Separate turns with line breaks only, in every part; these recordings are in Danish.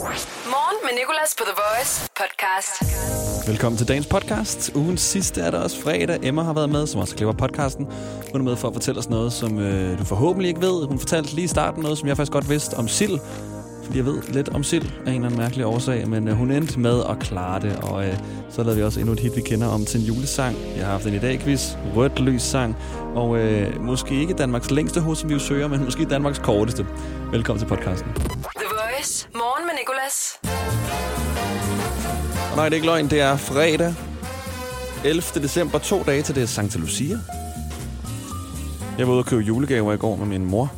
Morgen med Nicolas på The Voice podcast.
Velkommen til dagens podcast. Ugens sidste er der også fredag. Emma har været med, som også klipper podcasten. Hun er med for at fortælle os noget, som øh, du forhåbentlig ikke ved. Hun fortalte lige i starten noget, som jeg faktisk godt vidste om sild. Fordi jeg ved lidt om sild af en eller anden mærkelig årsag. Men øh, hun endte med at klare det. Og øh, så lavede vi også endnu et hit, vi kender om til en julesang. Jeg har haft en i dag quiz. Rødt lys sang. Og øh, måske ikke Danmarks længste hos, som vi jo søger, men måske Danmarks korteste. Velkommen til podcasten.
Voice. Morgen med Nicolas.
Og nej, det er ikke løgn. Det er fredag. 11. december. To dage til det er Santa Lucia. Jeg var ude og købe julegaver i går med min mor.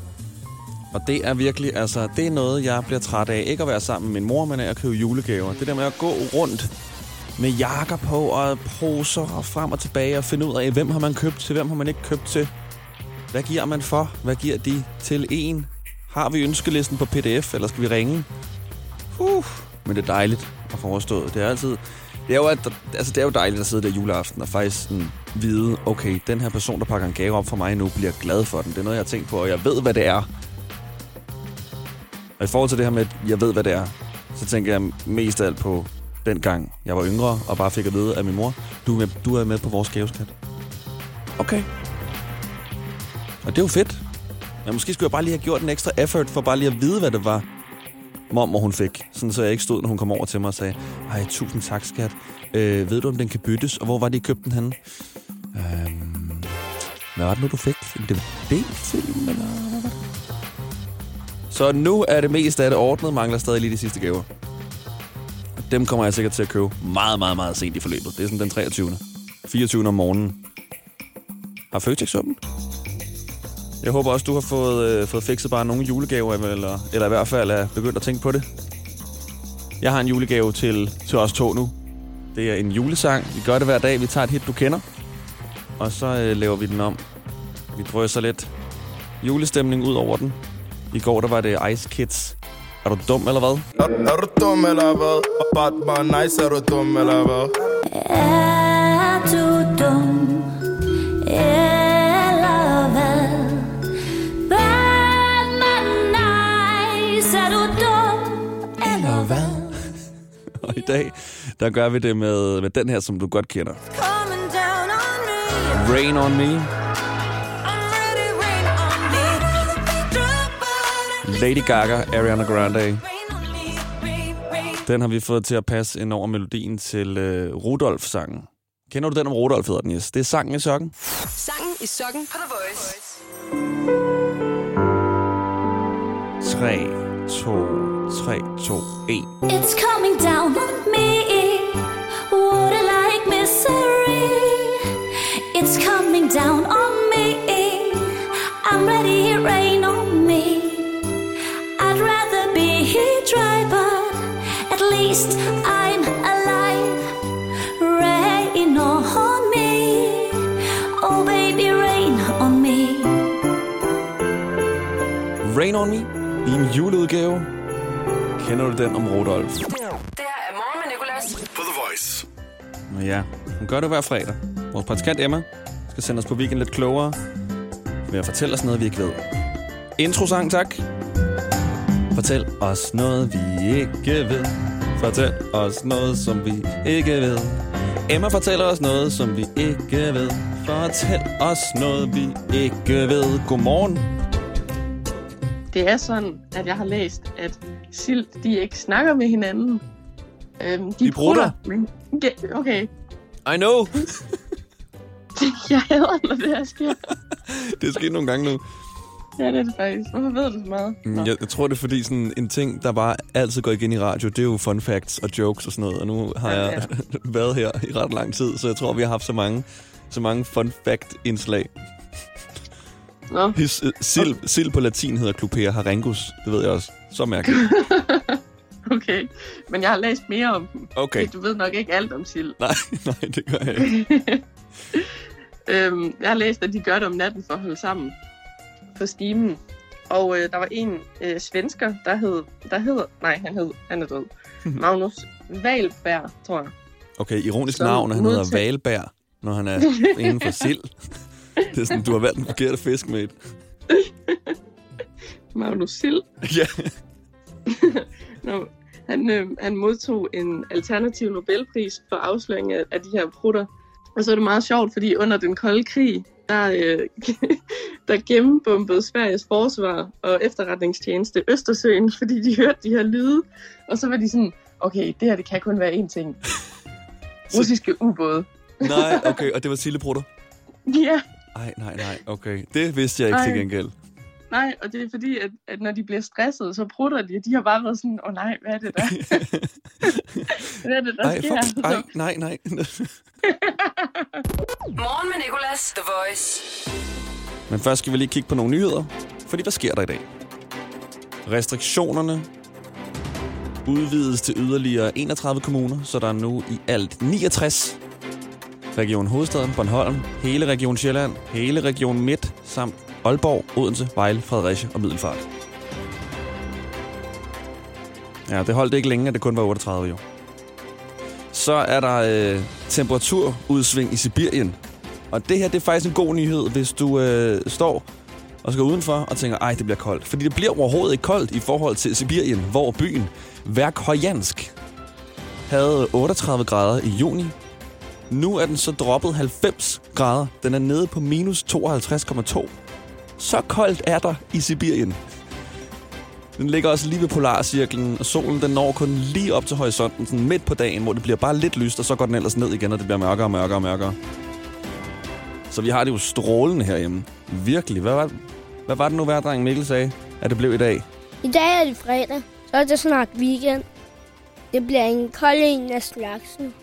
Og det er virkelig, altså, det er noget, jeg bliver træt af. Ikke at være sammen med min mor, men af at købe julegaver. Det der med at gå rundt med jakker på og poser og frem og tilbage og finde ud af, hvem har man købt til, hvem har man ikke købt til. Hvad giver man for? Hvad giver de til en? Har vi ønskelisten på pdf, eller skal vi ringe? Uh, men det er dejligt at få overstået. Det er altid... Det er, jo, at, altså, det er jo dejligt at sidde der juleaften og faktisk sådan vide, okay, den her person, der pakker en gave op for mig nu, bliver glad for den. Det er noget, jeg har tænkt på, og jeg ved, hvad det er. Og i forhold til det her med, at jeg ved, hvad det er, så tænker jeg mest af alt på den gang, jeg var yngre, og bare fik at vide af min mor, du er med, du er med på vores gaveskat. Okay. Og det er jo fedt. Ja, måske skulle jeg bare lige have gjort en ekstra effort for bare lige at vide, hvad det var, mormor hun fik. Sådan så jeg ikke stod, når hun kom over til mig og sagde, ej, tusind tak, skat. Øh, ved du, om den kan byttes? Og hvor var det, I købte den henne? Øhm, hvad var det nu, du fik? En DVD-film, eller hvad var det? Så nu er det mest af det ordnet, mangler stadig lige de sidste gaver. Dem kommer jeg sikkert til at købe meget, meget, meget sent i forløbet. Det er sådan den 23. 24. om morgenen. Har Føtex åbent? Jeg håber også, du har fået, øh, fået fikset bare nogle julegaver, eller, eller i hvert fald er begyndt at tænke på det. Jeg har en julegave til, til os to nu. Det er en julesang. Vi gør det hver dag. Vi tager et hit, du kender. Og så øh, laver vi den om. Vi drøser lidt julestemning ud over den. I går der var det Ice Kids. Er du dum, eller hvad?
Er, er du dum eller hvad? Batman nice, er du dum eller hvad?
Dag, der gør vi det med, med den her, som du godt kender.
On
Rain on me.
On
Lady Gaga, Ariana Grande.
on.
Den har vi fået til at passe ind over melodien til øh, Rudolf-sangen. Kender du den om Rudolf, hedder den, yes? Det er sangen i sokken.
Sangen i sokken på The Voice.
3, 2, 3, 2, 1.
It's coming down Rain on Me
i en juleudgave. Kender du den om Rudolf?
Det her er Morgen med Nicolas.
På The Voice.
Nå ja, hun gør det hver fredag. Vores praktikant Emma skal sende os på weekend lidt klogere ved at fortælle os noget, vi ikke ved. Introsang, tak. Fortæl os noget, vi ikke ved. Fortæl os noget, som vi ikke ved. Emma fortæller os noget, som vi ikke ved. Fortæl os noget, vi ikke ved. Godmorgen.
Det er sådan, at jeg har læst, at sild, de ikke snakker med hinanden. Øhm, de,
De prutter.
Men, Ja, okay,
I know.
jeg hader, når det her sker.
det er sket nogle gange nu.
Ja, det er det faktisk. Hvorfor ved du så meget?
Mm,
Nå.
Jeg, jeg tror, det er fordi sådan en ting, der bare altid går igen i radio, det er jo fun facts og jokes og sådan noget. Og nu har
Ja,
jeg været her i ret lang tid, så jeg tror, vi har haft så mange, så mange fun fact-indslag.
Nå,
His, øh, sild, sild på latin hedder Clupea harengus. Det ved jeg også. Så mærkeligt.
okay. Men jeg har læst mere om dem.
Okay.
Du ved nok ikke alt om sild.
Nej, nej, det gør jeg ikke.
øhm, jeg har læst, at de gør det om natten for at holde sammen på stimen. Og øh, der var en øh, svensker, der hed, der hedder, nej, han hed, han er død. Magnus Valberg, tror jeg.
Okay, ironisk
Som
navn, han hedder
modtag-
Valbær, når han er inden for sild. Det er sådan, du har valgt den forkerte fisk, mate.
Magnus Sild.
Ja.
Nå, Han, øh, han modtog en alternativ Nobelpris for afsløring af, af de her prutter. Og så er det meget sjovt, fordi under den kolde krig, der, øh, der gennembombede Sveriges forsvar og efterretningstjeneste Østersøen, fordi de hørte de her lyde. Og så var de sådan, okay, det her det kan kun være én ting. Russiske ubåde.
Nej, okay, og det var silleprutter?
Ja,
Ej, nej, nej, okay. Det vidste jeg ikke til
Ej.
gengæld.
nej, og det er fordi, at, at når de bliver stresset, så prutter de, og de har bare været sådan, åh oh, nej, hvad er det der? hvad er det, der
Ej,
sker?
for, ej, nej, nej.
Morgen med Nicolas, The Voice.
Men først skal vi lige kigge på nogle nyheder. Fordi hvad sker der i dag? Restriktionerne udvides til yderligere 31 kommuner, så der er nu i alt 69. Region Hovedstaden, Bornholm, hele Region Sjælland, hele Region Midt, samt Aalborg, Odense, Vejle, Fredericia og Middelfart. Ja, det holdt ikke længe, at det kun var 38 jo. Så er der øh, temperaturudsving i Sibirien. Og det her, det er faktisk en god nyhed, hvis du øh, står og skal udenfor og tænker, ej, det bliver koldt. Fordi det bliver overhovedet ikke koldt i forhold til Sibirien, hvor byen Verkhojansk havde 38 grader i juni. Nu er den så droppet 90 grader. Den er nede på minus 52,2. Så koldt er der i Sibirien. Den ligger også lige ved polarcirklen, og solen den når kun lige op til horisonten, sådan midt på dagen, hvor det bliver bare lidt lyst, og så går den ellers ned igen, og det bliver mørkere og mørkere og mørkere. Så vi har det jo strålende herhjemme. Virkelig. Hvad var, hvad var det nu, hver dreng Mikkel sagde, at det blev i dag?
I dag er det fredag, så er det snart weekend. Det bliver en kold en af slagsen.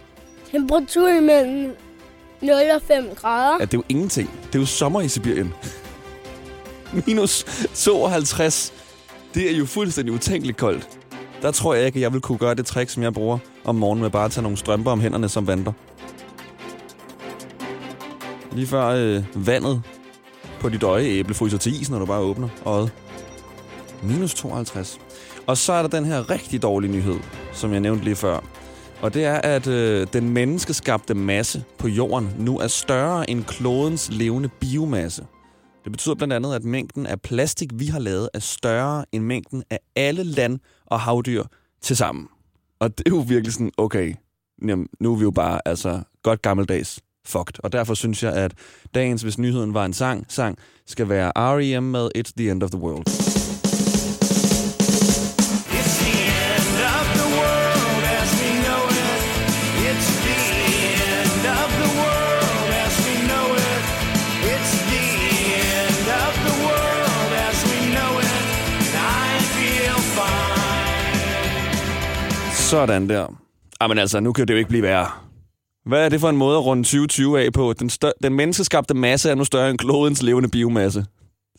Temperatur imellem 0 og 5 grader.
Ja, det er jo ingenting. Det er jo sommer i Sibirien. Minus 52. Det er jo fuldstændig utænkeligt koldt. Der tror jeg ikke, at jeg vil kunne gøre det trick, som jeg bruger om morgenen med bare at tage nogle strømper om hænderne som vandrer. Lige før øh, vandet på dit øje æble fryser til is, når du bare åbner øjet. Minus 52. Og så er der den her rigtig dårlige nyhed, som jeg nævnte lige før. Og det er, at øh, den menneskeskabte masse på jorden nu er større end klodens levende biomasse. Det betyder blandt andet, at mængden af plastik, vi har lavet, er større end mængden af alle land- og havdyr til sammen. Og det er jo virkelig sådan, okay, jamen, nu er vi jo bare altså godt gammeldags fucked. Og derfor synes jeg, at dagens, hvis nyheden var en sang, sang skal være R.E.M. med It's the End of the World. Sådan der. Jamen altså, nu kan det jo ikke blive værre. Hvad er det for en måde at runde 2020 af på? Den, stør- den menneskeskabte masse er nu større end klodens levende biomasse.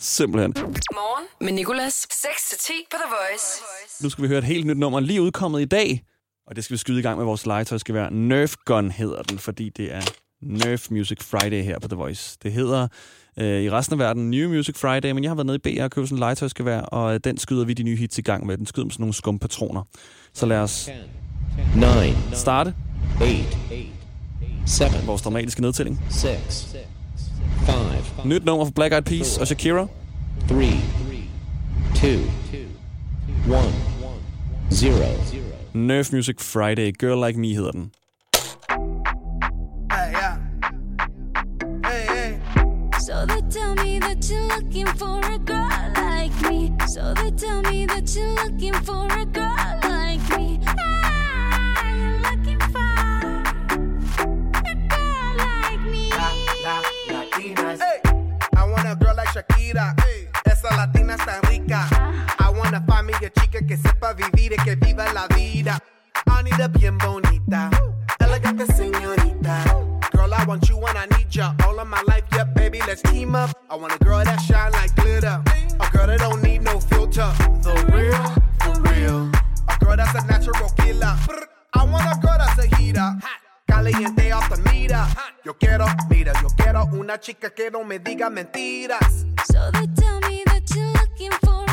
Simpelthen.
Morgen med Nicolas. 6-10 på The Voice.
Nu skal vi høre et helt nyt nummer, lige udkommet i dag. Og det skal vi skyde i gang med vores legetøjsgevær. Nerf Gun hedder den, fordi det er Nerf Music Friday her på The Voice. Det hedder øh, i resten af verden New Music Friday, men jeg har været nede i BR og købt sådan en legetøjsgevær, og øh, den skyder vi de nye hits i gang med. Den skyder med sådan nogle skumpatroner. Så lad os
nine,
starte
eight, seven,
vores dramatiske nedtælling.
six, five,
Nyt nummer fra Black Eyed Peas og Shakira.
three, two, one, zero.
Nerf Music Friday. Girl Like Me hedder den.
You're looking for a girl like me. So they tell me that you're looking for a girl like me. Ah, you're looking for a girl like me.
Hey, I want a girl like Shakira. Hey, esa latina está rica. I want a find me a chica que sepa vivir y que viva la vida. I need a bien bonita, elegante señorita. Girl, I want you and I need ya all of my life. Team up. I want a girl that shine like glitter. A girl that don't need no filter. The real, the real. A girl that's a natural killer. I want a girl that's a heater. Caliente off the meter. Yo quiero, mira, yo quiero una chica que no me diga mentiras.
So they tell me that you're looking for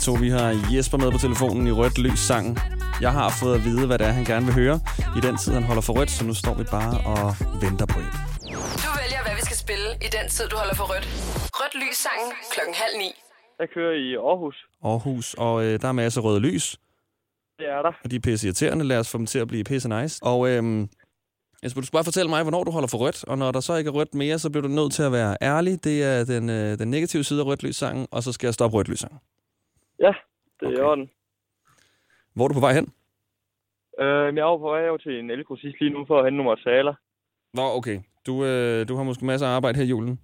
to vi har Jesper med på telefonen i rødt lys sangen. Jeg har fået at vide, hvad det er, han gerne vil høre. I den tid, han holder for rødt, så nu står vi bare og venter på en.
Du vælger, hvad vi skal spille i den tid, du holder for rødt. Rødt lys sangen klokken halv ni.
Jeg kører i Aarhus.
Aarhus, og øh, der er masser af røde lys,
Det er der.
og de er pisse irriterende. Lad os få dem til at blive pisse nice. Og øhm, Jesper, du skal bare fortælle mig, hvornår du holder for rødt, og når der så ikke er rødt mere, så bliver du nødt til at være ærlig. Det er den, øh, den negative side af rødt lys sangen, og så skal jeg stoppe rødt lys sangen.
Ja, det er
Okay.
i orden.
Hvor er du på vej hen?
Øh, jeg er på vej over til en elgrossist lige nu for at hente nogle materialer.
Nå, okay. Du, øh, du har måske masser af arbejde her i julen.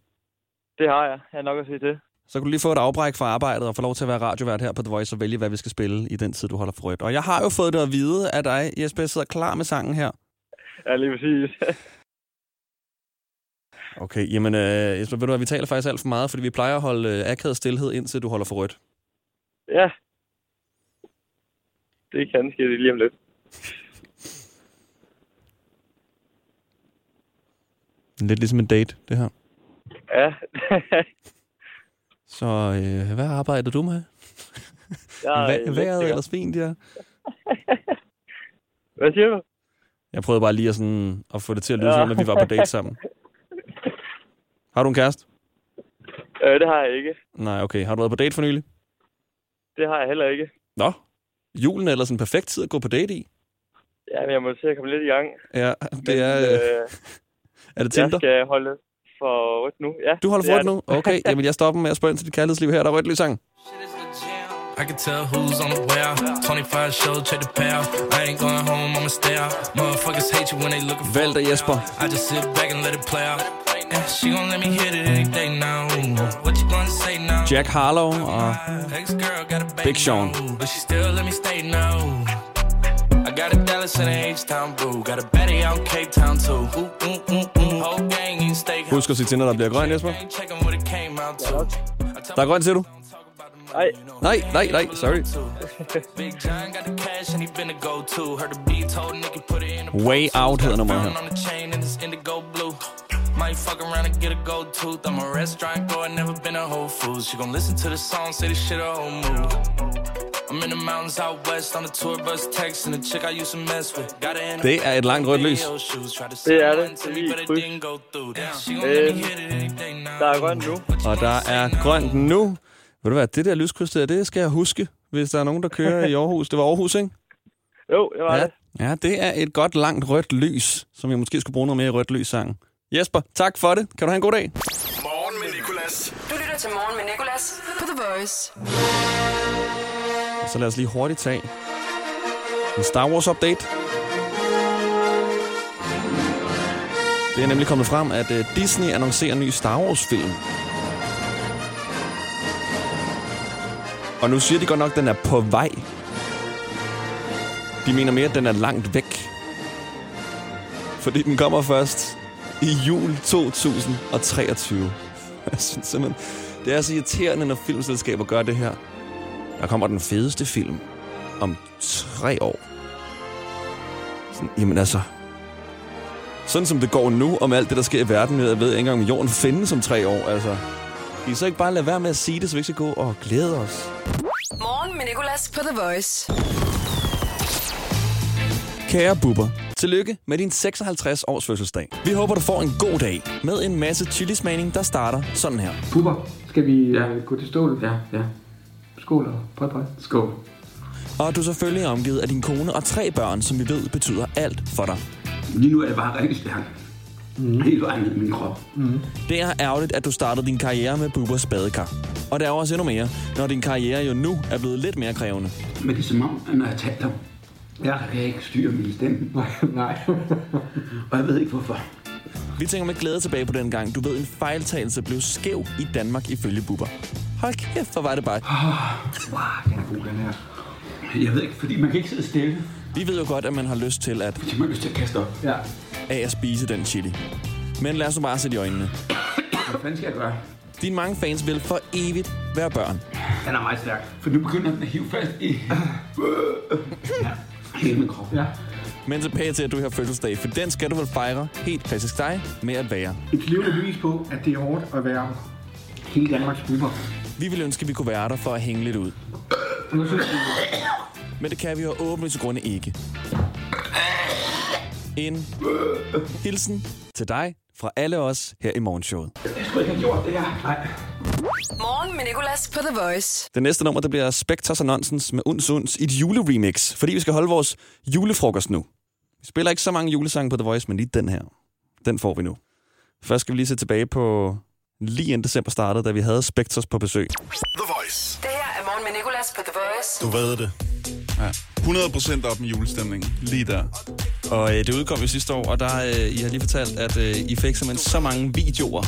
Det har jeg. Jeg har nok at se til.
Så kan du lige få et afbræk fra arbejdet og få lov til at være radiovært her på The Voice og vælge, hvad vi skal spille i den tid, du holder for rødt. Og jeg har jo fået det at vide af dig, Jesper, jeg sidder klar med sangen her.
Ja, lige præcis.
Okay, jamen øh, Jesper, ved du hvad, vi taler faktisk alt for meget, fordi vi plejer at holde øh, akavet stillhed, indtil du holder for rødt.
Ja. Det kan ske lige om lidt.
Lidt ligesom en date, det her.
Ja.
Så øh, hvad arbejder du med?
jeg er
vejret er ellers fint, ja.
Hvad siger du?
Jeg prøvede bare lige at, sådan, at få det til at lyde, ja. som om, at vi var på date sammen. Har du en kæreste?
Øh, det har jeg ikke.
Nej, okay. Har du været på date for nylig?
Det har jeg heller ikke.
Nå, julen er ellers en perfekt tid at gå på date i.
Ja, men jeg må se at komme lidt i gang.
Ja, det
Men,
er... Øh, er det
jeg
Tinder?
skal holde for rødt nu. Ja,
Du holder for rødt nu? Okay, jamen jeg stopper med at spørge ind til dit kærlighedsliv her. Der er rødt lys sang.
I can tell who's on the out. 25 show, check the payout. I ain't going home, I'ma stay out. Motherfuckers hate you when they looking for
dig, Jesper.
I just sit back and let it play out. Yeah, she gon' let me hit it any day now. What
Jack Harlow og Big Sean.
now, But she still let me stay now. I got a Dallas and a H-Town boo. Got a Betty out Cape Town too. Ooh, ooh, ooh, ooh. Whole gang in steak.
Husk at sige til, når der bliver grøn, Jesper. Der er grøn, siger du?
Nej,
Nej, nej, nej, sorry.
Big John got the cash and he been a go-to. Heard the beat told Nicky put it in the
Way Out hedder nummeret her.
Might fuck around and get a gold tooth. I'm a restaurant goer, never been a Whole Foods. She gon' listen to the song, say this shit a whole move. I'm in the mountains out west on the tour bus, texting the chick I used to mess with. Got her in
Det er et langt rødt lys.
Det er det. Det er lige
it
kryds. Øh. Der er grønt nu.
Og der er grønt nu. Ved du hvad, det der lyskryds der, det skal jeg huske, hvis der er nogen, der kører i Aarhus. Det var Aarhus, ikke?
Jo, det var
Ja.
det.
ja, det er et godt langt rødt lys, som jeg måske skulle bruge noget mere i rødt lys sang. Jesper, tak for det. Kan du have en god dag?
Morgen med Nicolas.
Du lytter til Morgen med Nicolas på The Voice.
Så lad os lige hurtigt tage en Star Wars update. Det er nemlig kommet frem, at uh, Disney annoncerer en ny Star Wars film. Og nu siger de godt nok, at den er på vej. De mener mere, at den er langt væk. Fordi den kommer først i jul 2023. Jeg synes simpelthen, det er så irriterende, når filmselskaber gør det her. Der kommer den fedeste film om tre år. Sådan, jamen altså... Sådan som det går nu om alt det, der sker i verden, jeg ved ikke engang, om jorden findes om tre år, altså. Kan I så ikke bare lade være med at sige det, så vi ikke skal gå og glæde os?
Morgen med Nicolas på The Voice.
Kære Bubber, tillykke med din 56 års fødselsdag. Vi håber, du får en god dag med en masse chilismagning, der starter sådan her.
Bubber, skal vi ja. gå til stål? Ja, ja. Skål og prøv, prøv. Skål.
Og du er selvfølgelig omgivet af din kone og tre børn, som vi ved betyder alt for dig.
Lige nu er jeg bare rigtig stærk. Mm. Helt vejen i min krop. Mm.
Det er ærgerligt, at du startede din karriere med Bubbers badekar. Og det er også endnu mere, når din karriere jo nu er blevet lidt mere krævende.
Men det er som om, at når jeg taler, ja. så kan jeg ikke styre min stemme. Nej, nej. og jeg ved ikke hvorfor.
Vi tænker med glæde tilbage på den gang, du ved, en fejltagelse blev skæv i Danmark ifølge Bubber. Hold kæft, hvor var det bare.
Wow, den er god, den her. Jeg ved ikke, fordi man kan ikke sidde stille.
Vi ved jo godt, at man har lyst til at,
Fordi man har lyst til at kaste op. Ja.
af at spise den chili. Men lad os nu bare sætte i øjnene.
Hvad fanden skal jeg gøre?
Dine mange fans vil for evigt være børn.
Den er meget stærk. For nu begynder den at hive fast i... ja. Hele min krop. Ja.
Men tilbage til, at du har fødselsdag, for den skal du vel fejre helt klassisk dig med at være.
Et levende bevis på, at det er hårdt at være hele Danmarks bubber.
Vi vil ønske, at vi kunne være der for at hænge lidt ud. Men det kan vi jo af åbenlyse grunde ikke. En hilsen til dig fra alle os her i morgenshowet.
Jeg skulle ikke have gjort det her. Nej.
Morgen med Nicolas på The Voice.
Det næste nummer, det bliver Spectres og Nonsens med Uns Uns i et juleremix, fordi vi skal holde vores julefrokost nu. Vi spiller ikke så mange julesange på The Voice, men lige den her, den får vi nu. Først skal vi lige se tilbage på lige inden december startede, da vi havde Spectres på besøg.
The Voice.
Det her er Morgen med Nicolas på The Voice.
Du ved det. Ja. 100% op med julestemningen. Lige der.
Og øh, det udkom jo sidste år, og der øh, I har lige fortalt, at øh, I fik simpelthen så mange videoer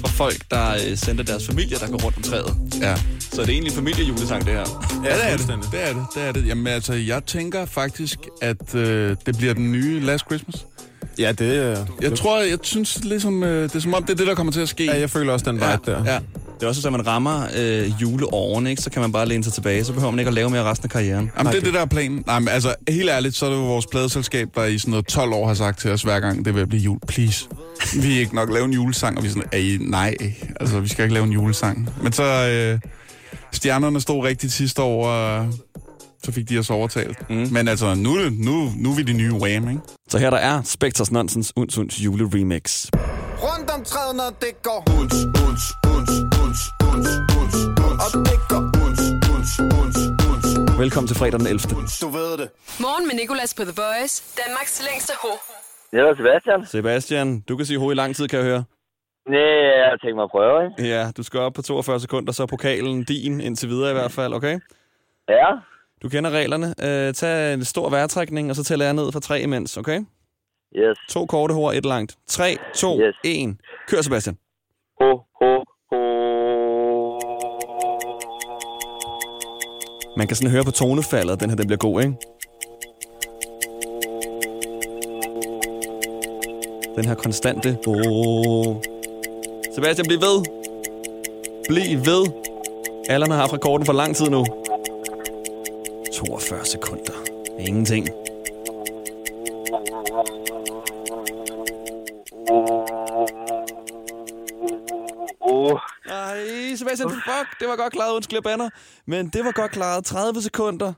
fra folk, der øh, sendte deres familier, der går rundt om træet.
Ja.
Så det er egentlig en familiejulesang, det her.
Ja, det er det. Det er det. Det er det. Jamen altså, jeg tænker faktisk, at øh, det bliver den nye Last Christmas.
Ja, det er...
Jeg tror, jeg synes ligesom, øh, det er som om, det er det, der kommer til at ske.
Ja, jeg føler også den vibe
ja.
der.
Ja.
Det er også, så man rammer øh, juleårene, ikke? så kan man bare læne sig tilbage. Så behøver man ikke at lave mere resten af karrieren.
Jamen, det er det, der er planen. Nej, men altså, helt ærligt, så er det jo vores pladeselskab, der i sådan noget 12 år har sagt til os hver gang, det vil blive jul. Please. Vi er ikke nok lave en julesang, og vi er sådan, Ej, nej, altså, vi skal ikke lave en julesang. Men så, øh, stjernerne stod rigtigt sidste år, og så fik de os overtalt. Mm. Men altså, nu, er det- nu, nu er vi de nye Wham, ikke?
Så her der er Spectres Nonsens Uns Uns juleremix.
Rundt om træet, når det går uns, uns, uns, uns, uns, uns. Og det går uns, uns, uns, uns.
Velkommen til fredag den 11.
Du ved det.
Morgen med Nicolas på The Voice. Danmarks længste ho.
Det er Sebastian.
Sebastian, du kan sige ho i lang tid, kan jeg høre.
Nej, jeg har tænkt mig at prøve, ikke?
Ja, du skal op på 42 sekunder, så er pokalen din indtil videre i hvert fald, okay?
Ja.
Du kender reglerne. Øh, tag en stor vejrtrækning, og så tæller jeg ned fra tre imens, okay?
Yes.
To korte hår, et langt. 3, 2,
Yes.
1. Kør, Sebastian.
Ho, ho,
Man kan sådan høre på tonefaldet, at den her den bliver god, ikke? Den her konstante. Oh. Sebastian, bliv ved. Bliv ved. Allan har haft rekorden for lang tid nu. 42 sekunder. Ingenting. Sebastian, fuck, det var godt klaret, undskyld, jeg banner. Men det var godt klaret. 30 sekunder.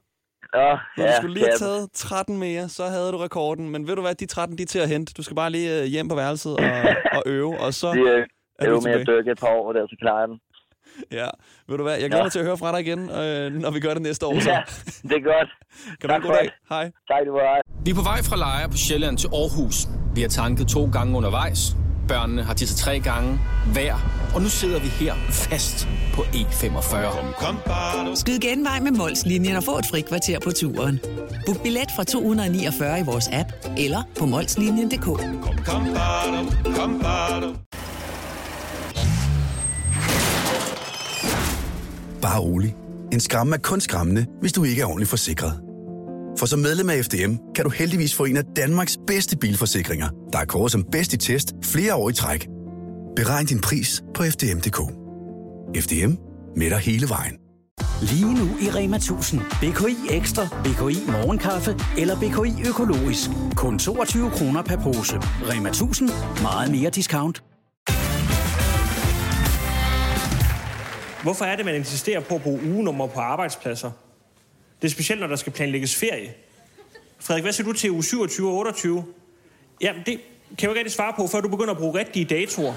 Ja,
Når du
ja,
skulle lige have taget 13 mere, så havde du rekorden. Men ved du hvad, de 13 de er til at hente. Du skal bare lige øh, hjem på værelset og, og øve, og så
Det er, det
er du
jo med at dykke et par år, der så klarer jeg den.
Ja, ved du hvad, jeg glæder
Ja.
mig til at høre fra dig igen, øh, når vi gør det næste år. Så.
Ja, det er godt.
Kan du have en god dag? Hej.
Tak, du var.
Vi er på vej fra Lejre på Sjælland til Aarhus. Vi har tanket to gange undervejs. Børnene har tisset tre gange hver. Og nu sidder vi her fast på E45.
Skyd genvej med Molslinjen og få et fri kvarter på turen. Book billet fra 249 i vores app eller på molslinjen.dk.
Bare rolig. En skræmme er kun skræmmende, hvis du ikke er ordentligt forsikret. For som medlem af FDM kan du heldigvis få en af Danmarks bedste bilforsikringer, der er kåret som bedst i test flere år i træk. Beregn din pris på FDM.dk. FDM med dig hele vejen.
Lige nu i Rema 1000. BKI Ekstra, BKI Morgenkaffe eller BKI Økologisk. Kun 22 kroner per pose. Rema 1000. Meget mere discount.
Hvorfor er det, man insisterer på at bruge ugenummer på arbejdspladser? Det er specielt, når der skal planlægges ferie. Frederik, hvad siger du til uge 27 og 28? Jamen, det kan jeg jo ikke rigtig svare på, før du begynder at bruge rigtige datoer.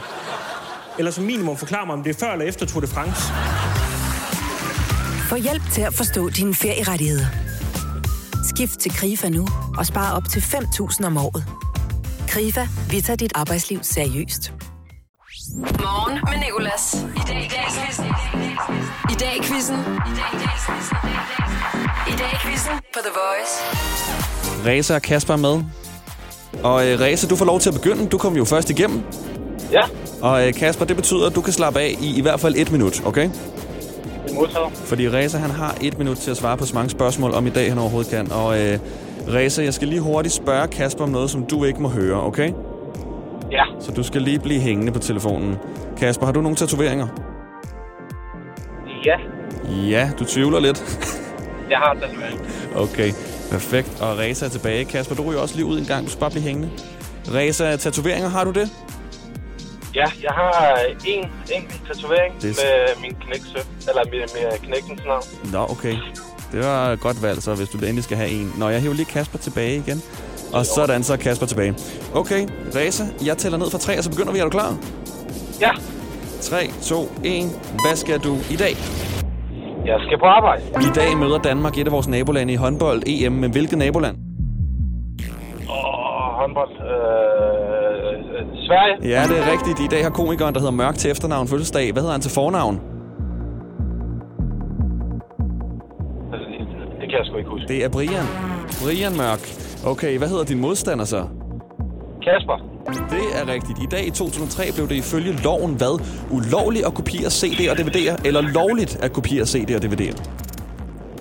Eller som minimum forklare mig, om det er før eller efter Tour de France.
Få hjælp til at forstå dine ferierettigheder. Skift til KRIFA nu og spare op til 5.000 om året. KRIFA, vi tager dit arbejdsliv seriøst.
Morgen med Nicolas. I dag i quizzen. I dag i quizzen. I dag i quizzen på The Voice.
Reza og Kasper er med. Og øh, Reza, du får lov til at begynde. Du kommer jo først igennem.
Ja.
Og øh, Kasper, det betyder, at du kan slappe af i i hvert fald et minut, okay?
Det modtager.
Fordi Reza, han har et minut til at svare på så mange spørgsmål om i dag, han overhovedet kan. Og øh, Reza, jeg skal lige hurtigt spørge Kasper om noget, som du ikke må høre, okay?
Ja.
Så du skal lige blive hængende på telefonen. Kasper, har du nogle tatoveringer?
Ja,
Ja, du tvivler lidt.
jeg har tatovering.
Okay, perfekt. Og Reza er tilbage. Kasper, du ryger også lige ud en gang. Du skal bare blive hængende. Reza, tatoveringer, har du det?
Ja, jeg har en enkelt tatovering
Det
med min knæksøn, eller med, med knækkens navn.
Nå, okay. Det var et godt valg, så hvis du endelig skal have en. Nå, jeg hiver lige Kasper tilbage igen. Og sådan, så er Kasper tilbage. Okay, Reza, jeg tæller ned fra 3, og så begynder vi. Er du klar?
Ja.
3, 2, 1. Hvad skal du i dag?
Jeg skal på arbejde.
I dag møder Danmark et af vores nabolande i håndbold EM, men hvilket naboland?
Åh, håndbold. Øh, øh, Sverige.
Ja, det er rigtigt. I dag har komikeren, der hedder Mørk til efternavn fødselsdag. Hvad hedder han til fornavn?
Altså, Det kan jeg sgu ikke huske.
Det er Brian. Brian Mørk. Okay, hvad hedder din modstander så?
Kasper.
Det er rigtigt. I dag i 2003 blev det ifølge loven hvad? Ulovligt at kopiere CD og DVD'er, eller lovligt at kopiere CD og DVD'er?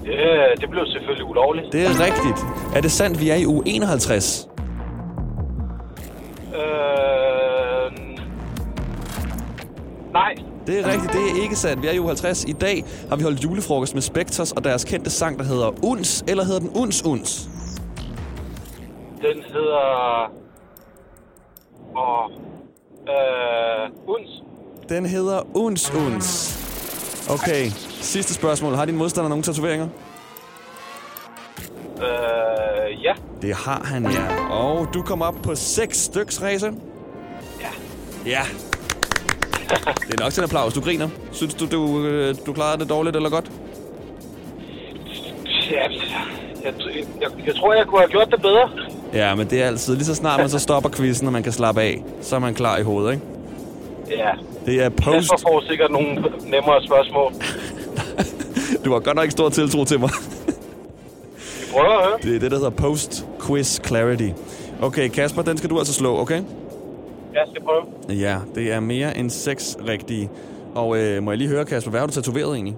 Det, det blev selvfølgelig ulovligt.
Det er rigtigt. Er det sandt, vi er i uge 51?
Øh, nej.
Det er rigtigt, det er ikke sandt. Vi er i uge 50. I dag har vi holdt julefrokost med Spectres og deres kendte sang, der hedder Uns, eller hedder den Uns Uns?
Den hedder... Åh... Øh, uns.
Den hedder Uns Uns. Okay, sidste spørgsmål. Har din modstander nogle tatoveringer?
Øh, ja.
Det har han, ja. Og du kom op på 6 styks, Reza.
Ja.
Ja. Det er nok til en applaus. Du griner. Synes du, du, øh, du klarede det dårligt eller godt?
Ja, jeg, jeg, jeg tror, jeg kunne have gjort det bedre.
Ja, men det er altid. Lige så snart man så stopper quizzen, og man kan slappe af, så er man klar i hovedet, ikke?
Ja.
Det er post...
Kasper får sikkert nogle nemmere spørgsmål.
Du har godt nok ikke stor tiltro til mig.
Vi prøver at høre.
Det er det, der hedder post-quiz clarity. Okay, Kasper, den skal du altså slå, okay?
Jeg skal prøve.
Ja, det er mere end seks rigtige. Og øh, må jeg lige høre, Kasper, hvad har du tatoveret egentlig?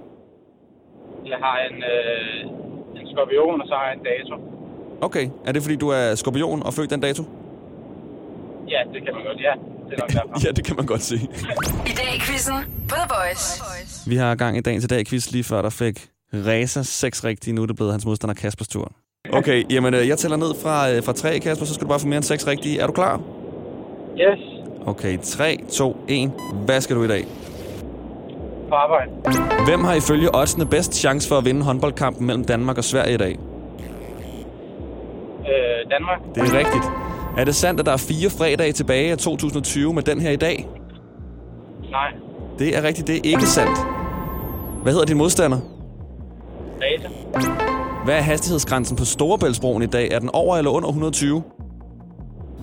Jeg har en, øh, en skorpion, og så har jeg en dato.
Okay, er det fordi, du er skorpion og født den dato?
Ja, det kan man godt. Ja, det er nok derfor.
Ja, det kan man godt se.
I dag i quizzen på The Voice.
Vi har gang i dagen til dag quiz lige før, der fik Reza seks rigtige. Nu er det blevet hans modstander Kaspers tur. Okay, jamen øh, jeg tæller ned fra, øh, fra tre, Kasper, så skal du bare få mere end seks rigtige. Er du klar?
Yes.
Okay, 3, 2, 1. Hvad skal du i dag?
På arbejde.
Hvem har ifølge oddsene bedst chance for at vinde håndboldkampen mellem Danmark og Sverige i dag?
Øh, Danmark.
Det er rigtigt. Er det sandt, at der er fire fredage tilbage af 2020 med den her i dag?
Nej.
Det er rigtigt, det er ikke sandt. Hvad hedder din modstander?
Data.
Hvad er hastighedsgrænsen på Storebæltsbroen i dag? Er den over eller under 120?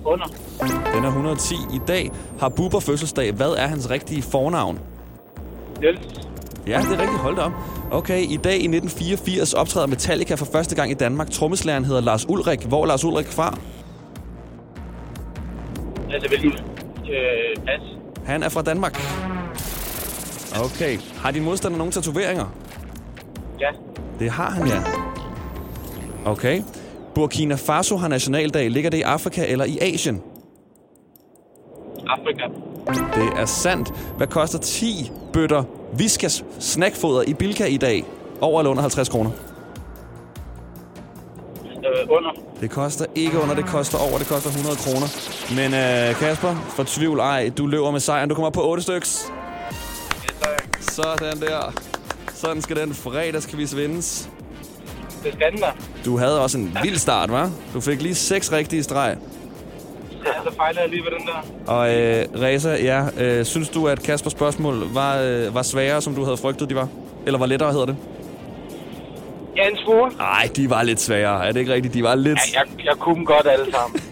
Under.
Den er 110 i dag. Har Bubber fødselsdag. Hvad er hans rigtige fornavn?
Niels.
Ja, det er rigtigt. Hold da op. Okay, i dag i 1984 optræder Metallica for første gang i Danmark. Trommeslæren hedder Lars Ulrik. Hvor er Lars Ulrik fra?
Altså, vil øh, pas.
Han er fra Danmark. Okay. Har din modstander nogle tatoveringer?
Ja.
Det har han, ja. Okay. Burkina Faso har nationaldag. Ligger det i Afrika eller i Asien?
Afrika.
Det er sandt. Hvad koster 10 bøtter Viskas snackfoder i Bilka i dag? Over eller under 50 kroner?
Øh, under.
Det koster ikke under, det koster over, det koster 100 kroner. Men øh, Kasper, for tvivl ej, du løber med sejren. Du kommer op på 8 styks. Sådan der. Sådan skal den fredagsquiz vindes.
Det skal den da.
Du havde også en vild start, var? Du fik lige seks rigtige streg.
Så fejler jeg lige ved den der.
Og øh, Reza, ja, øh, synes du, at Kaspers spørgsmål var, øh, var sværere, som du havde frygtet, de var? Eller var lettere, hedder det?
Ja, en smule.
Nej, de var lidt sværere. Er det ikke rigtigt? De var lidt...
Ja, jeg, jeg kunne dem godt alle sammen.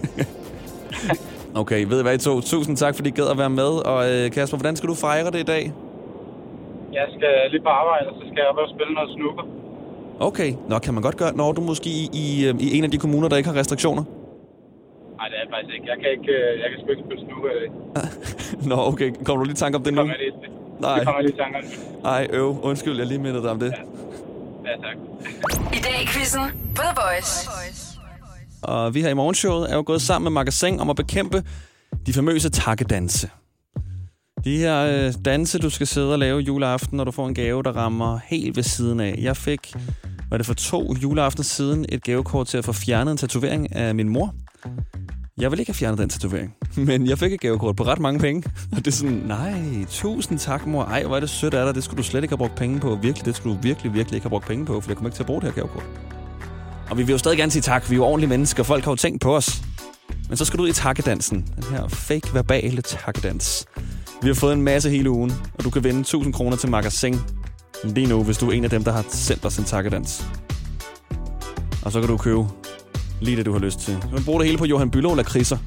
Okay, ved I hvad I to? Tusind tak, fordi I gad at være med. Og øh, Kasper, hvordan skal du fejre det i dag?
Jeg skal lige på arbejde, og så skal jeg op og spille noget snooker.
Okay, nå, kan man godt gøre, når du måske i, i, øh, i en af de kommuner, der ikke har restriktioner?
Nej, det er jeg faktisk ikke. Jeg kan, ikke, øh, jeg kan sgu ikke spille snooker i dag.
Nå, okay. Kommer du lige i tanke om det nu?
Kommer jeg lige,
Nej.
Det kommer jeg lige i tanke om.
Ej, øv. Undskyld, jeg lige mindede dig om det.
Ja, tak.
I dag i quizzen på The Voice.
Og vi her i morgenshowet er jo gået sammen med Magasin om at bekæmpe de famøse takkedanse. De her øh, danse, du skal sidde og lave juleaften, når du får en gave, der rammer helt ved siden af. Jeg fik, var det for to juleaftener siden, et gavekort til at få fjernet en tatovering af min mor. Jeg vil ikke have fjernet den tatovering. Men jeg fik et gavekort på ret mange penge. Og det er sådan, nej, tusind tak, mor. Ej, hvor er det sødt af dig. Det skulle du slet ikke have brugt penge på. Virkelig, det skulle du virkelig, virkelig ikke have brugt penge på, for jeg kommer ikke til at bruge det her gavekort. Og vi vil jo stadig gerne sige tak. Vi er jo ordentlige mennesker. Folk har jo tænkt på os. Men så skal du ud i takkedansen. Den her fake verbale takkedans. Vi har fået en masse hele ugen, og du kan vinde 1000 kroner til magasin lige nu, hvis du er en af dem, der har sendt os en takkedans. Og så kan du købe lige det, du har lyst til. Du kan bruge det hele på Johan Bylov lakridser.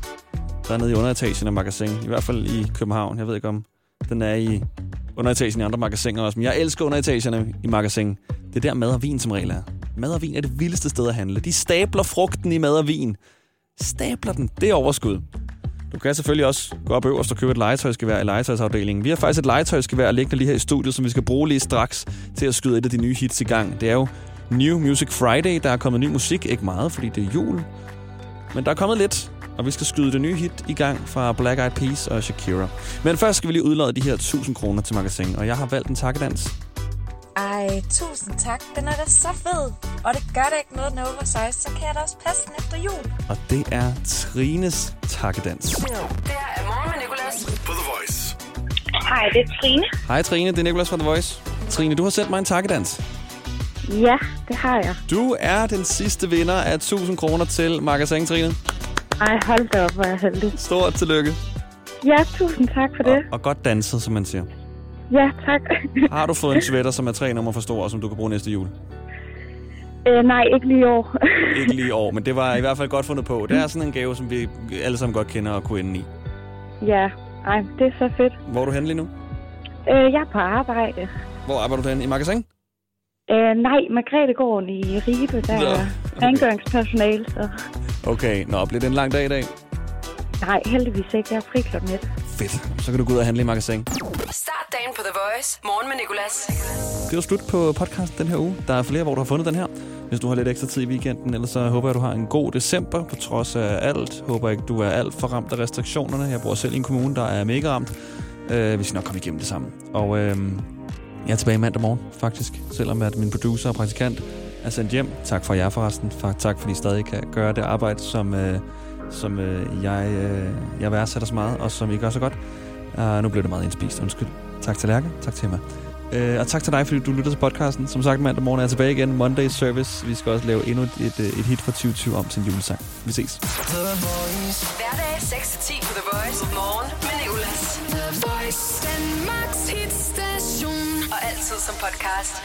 Der er nede i underetagen af magasin. I hvert fald i København. Jeg ved ikke om den er i underetagen i andre magasiner også. Men jeg elsker underetagerne i magasin. Det er der mad og vin som regel er. Mad og vin er det vildeste sted at handle. De stabler frugten i mad og vin. Stabler den. Det er overskud. Du kan selvfølgelig også gå op øverst og købe et legetøjsgevær i legetøjsafdelingen. Vi har faktisk et legetøjsgevær liggende lige her i studiet, som vi skal bruge lige straks til at skyde et af de nye hits i gang. Det er jo New Music Friday. Der er kommet ny musik. Ikke meget, fordi det er jul. Men der er kommet lidt, og vi skal skyde det nye hit i gang fra Black Eyed Peas og Shakira. Men først skal vi lige udlade de her 1000 kroner til magasin, og jeg har valgt en takkedans.
Ej, tusind tak. Den er da så fed. Og det gør da ikke noget, den er oversize, så kan jeg da også passe den efter jul.
Og det er Trines takkedans.
Det her er morgen med Nicolas.
På The Voice.
Hej, det er Trine.
Hej Trine, det er Nicolas fra The Voice. Trine, du har sendt mig en takkedans.
Ja, det har jeg.
Du er den sidste vinder af 1000 kroner til Magasin, Trine.
Ej, hold da op, hvor er jeg heldig.
Stort tillykke.
Ja, tusind tak for det.
Og godt danset, som man siger.
Ja, tak.
Har du fået en sweater, som er tre nummer for stor, og som du kan bruge næste jul?
øh, nej, ikke lige i år.
Ikke lige i år, men det var i hvert fald godt fundet på. Det er sådan en gave, som vi alle sammen godt kender og kunne ende i.
ja, ej, det er så fedt.
Hvor er du henne lige nu?
Øh, jeg er på arbejde.
Hvor arbejder du henne? I magasin?
Øh, nej, Margrethe Gården i Ribe, der
Nå,
er rengøringspersonale, så...
Okay, nå, bliver det en lang dag i dag?
Nej, heldigvis ikke. Jeg er fri klokken et.
Fedt. Så kan du gå ud og handle i magasin.
Start dagen på The Voice. Morgen med Nicolas.
Det var slut på podcasten den her uge. Der er flere, hvor du har fundet den her. Hvis du har lidt ekstra tid i weekenden, ellers så håber jeg, du har en god december på trods af alt. Håber ikke, du er alt for ramt af restriktionerne. Jeg bor selv i en kommune, der er mega ramt. Øh, vi skal nok komme igennem det sammen. Og øh, jeg er tilbage mandag morgen, faktisk. Selvom at min producer og praktikant er sendt hjem. Tak for jer forresten. Tak fordi I stadig kan gøre det arbejde, som, øh, som øh, jeg, øh, jeg værdsætter så meget, og som I gør så godt. Uh, nu blev det meget indspist, undskyld. Tak til Lærke, tak til Emma. Uh, og tak til dig, fordi du lytter til podcasten. Som sagt, mandag morgen er jeg tilbage igen. Monday Service. Vi skal også lave endnu et, et, hit fra 2020 om sin julesang. Vi ses.
Hverdag 6-10 på The Voice. Morgen med Nicolas. The Voice. Danmarks hitstation. Og altid som podcast.